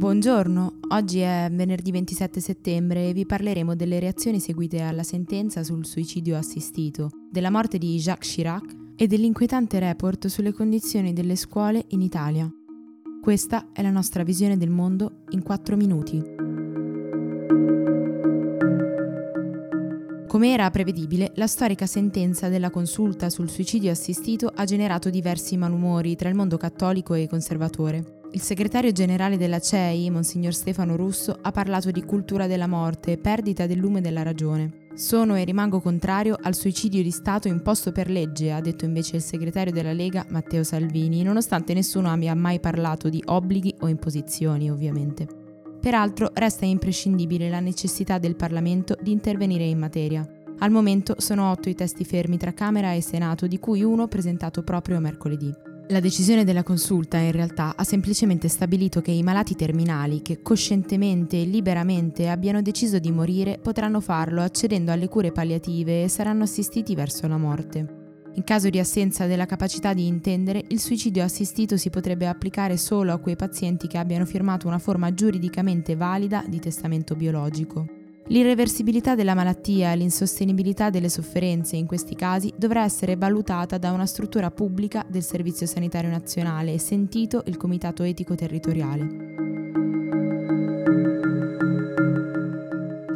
Buongiorno, oggi è venerdì 27 settembre e vi parleremo delle reazioni seguite alla sentenza sul suicidio assistito, della morte di Jacques Chirac e dell'inquietante report sulle condizioni delle scuole in Italia. Questa è la nostra visione del mondo in 4 minuti. Come era prevedibile, la storica sentenza della consulta sul suicidio assistito ha generato diversi malumori tra il mondo cattolico e conservatore. Il segretario generale della CEI, Monsignor Stefano Russo, ha parlato di cultura della morte e perdita del lume della ragione. Sono e rimango contrario al suicidio di Stato imposto per legge, ha detto invece il segretario della Lega Matteo Salvini, nonostante nessuno abbia mai parlato di obblighi o imposizioni, ovviamente. Peraltro resta imprescindibile la necessità del Parlamento di intervenire in materia. Al momento sono otto i testi fermi tra Camera e Senato, di cui uno presentato proprio mercoledì. La decisione della consulta in realtà ha semplicemente stabilito che i malati terminali che coscientemente e liberamente abbiano deciso di morire potranno farlo accedendo alle cure palliative e saranno assistiti verso la morte. In caso di assenza della capacità di intendere, il suicidio assistito si potrebbe applicare solo a quei pazienti che abbiano firmato una forma giuridicamente valida di testamento biologico. L'irreversibilità della malattia e l'insostenibilità delle sofferenze in questi casi dovrà essere valutata da una struttura pubblica del Servizio Sanitario Nazionale e sentito il Comitato Etico Territoriale.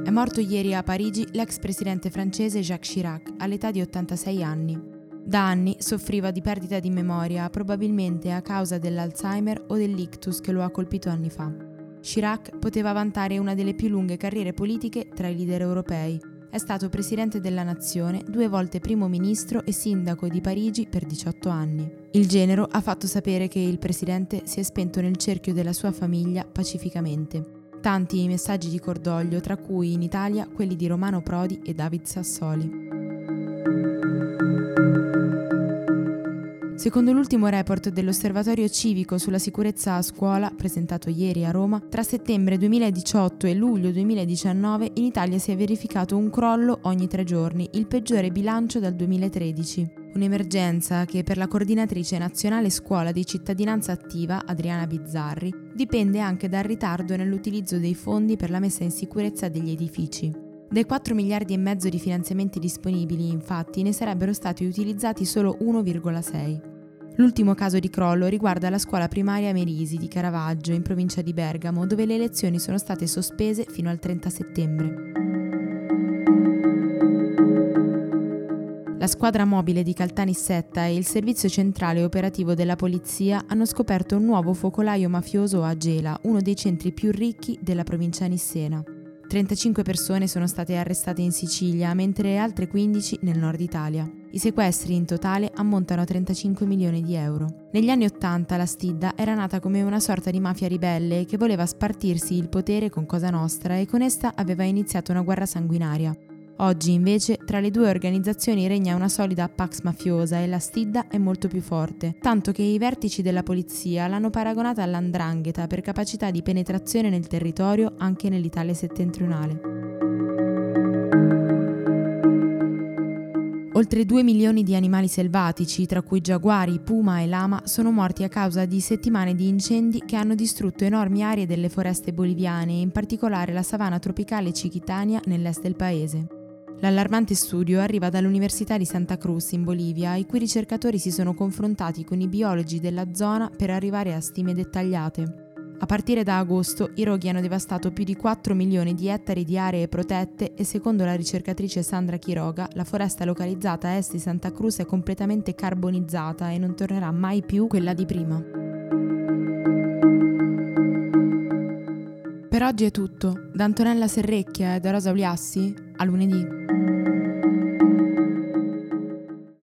È morto ieri a Parigi l'ex presidente francese Jacques Chirac all'età di 86 anni. Da anni soffriva di perdita di memoria, probabilmente a causa dell'Alzheimer o dell'ictus che lo ha colpito anni fa. Chirac poteva vantare una delle più lunghe carriere politiche tra i leader europei. È stato presidente della nazione, due volte primo ministro e sindaco di Parigi per 18 anni. Il genero ha fatto sapere che il presidente si è spento nel cerchio della sua famiglia pacificamente. Tanti i messaggi di cordoglio, tra cui in Italia quelli di Romano Prodi e David Sassoli. Secondo l'ultimo report dell'Osservatorio civico sulla sicurezza a scuola, presentato ieri a Roma, tra settembre 2018 e luglio 2019 in Italia si è verificato un crollo ogni tre giorni, il peggiore bilancio dal 2013. Un'emergenza che per la coordinatrice nazionale scuola di cittadinanza attiva, Adriana Bizzarri, dipende anche dal ritardo nell'utilizzo dei fondi per la messa in sicurezza degli edifici. Dai 4 miliardi e mezzo di finanziamenti disponibili, infatti, ne sarebbero stati utilizzati solo 1,6. L'ultimo caso di crollo riguarda la scuola primaria Merisi di Caravaggio, in provincia di Bergamo, dove le lezioni sono state sospese fino al 30 settembre. La squadra mobile di Caltanissetta e il servizio centrale operativo della polizia hanno scoperto un nuovo focolaio mafioso a Gela, uno dei centri più ricchi della provincia nissena. 35 persone sono state arrestate in Sicilia, mentre altre 15 nel nord Italia. I sequestri in totale ammontano a 35 milioni di euro. Negli anni 80 la Stidda era nata come una sorta di mafia ribelle che voleva spartirsi il potere con Cosa Nostra e con essa aveva iniziato una guerra sanguinaria. Oggi invece tra le due organizzazioni regna una solida pax mafiosa e la Stidda è molto più forte, tanto che i vertici della polizia l'hanno paragonata all'andrangheta per capacità di penetrazione nel territorio anche nell'Italia settentrionale. Oltre 2 milioni di animali selvatici, tra cui giaguari, puma e lama, sono morti a causa di settimane di incendi che hanno distrutto enormi aree delle foreste boliviane, in particolare la savana tropicale Chiquitania nell'est del paese. L'allarmante studio arriva dall'Università di Santa Cruz in Bolivia, i cui ricercatori si sono confrontati con i biologi della zona per arrivare a stime dettagliate. A partire da agosto i roghi hanno devastato più di 4 milioni di ettari di aree protette e secondo la ricercatrice Sandra Chiroga la foresta localizzata a est di Santa Cruz è completamente carbonizzata e non tornerà mai più quella di prima. Per oggi è tutto. Da Antonella Serrecchia e da Rosa Uliassi, a lunedì.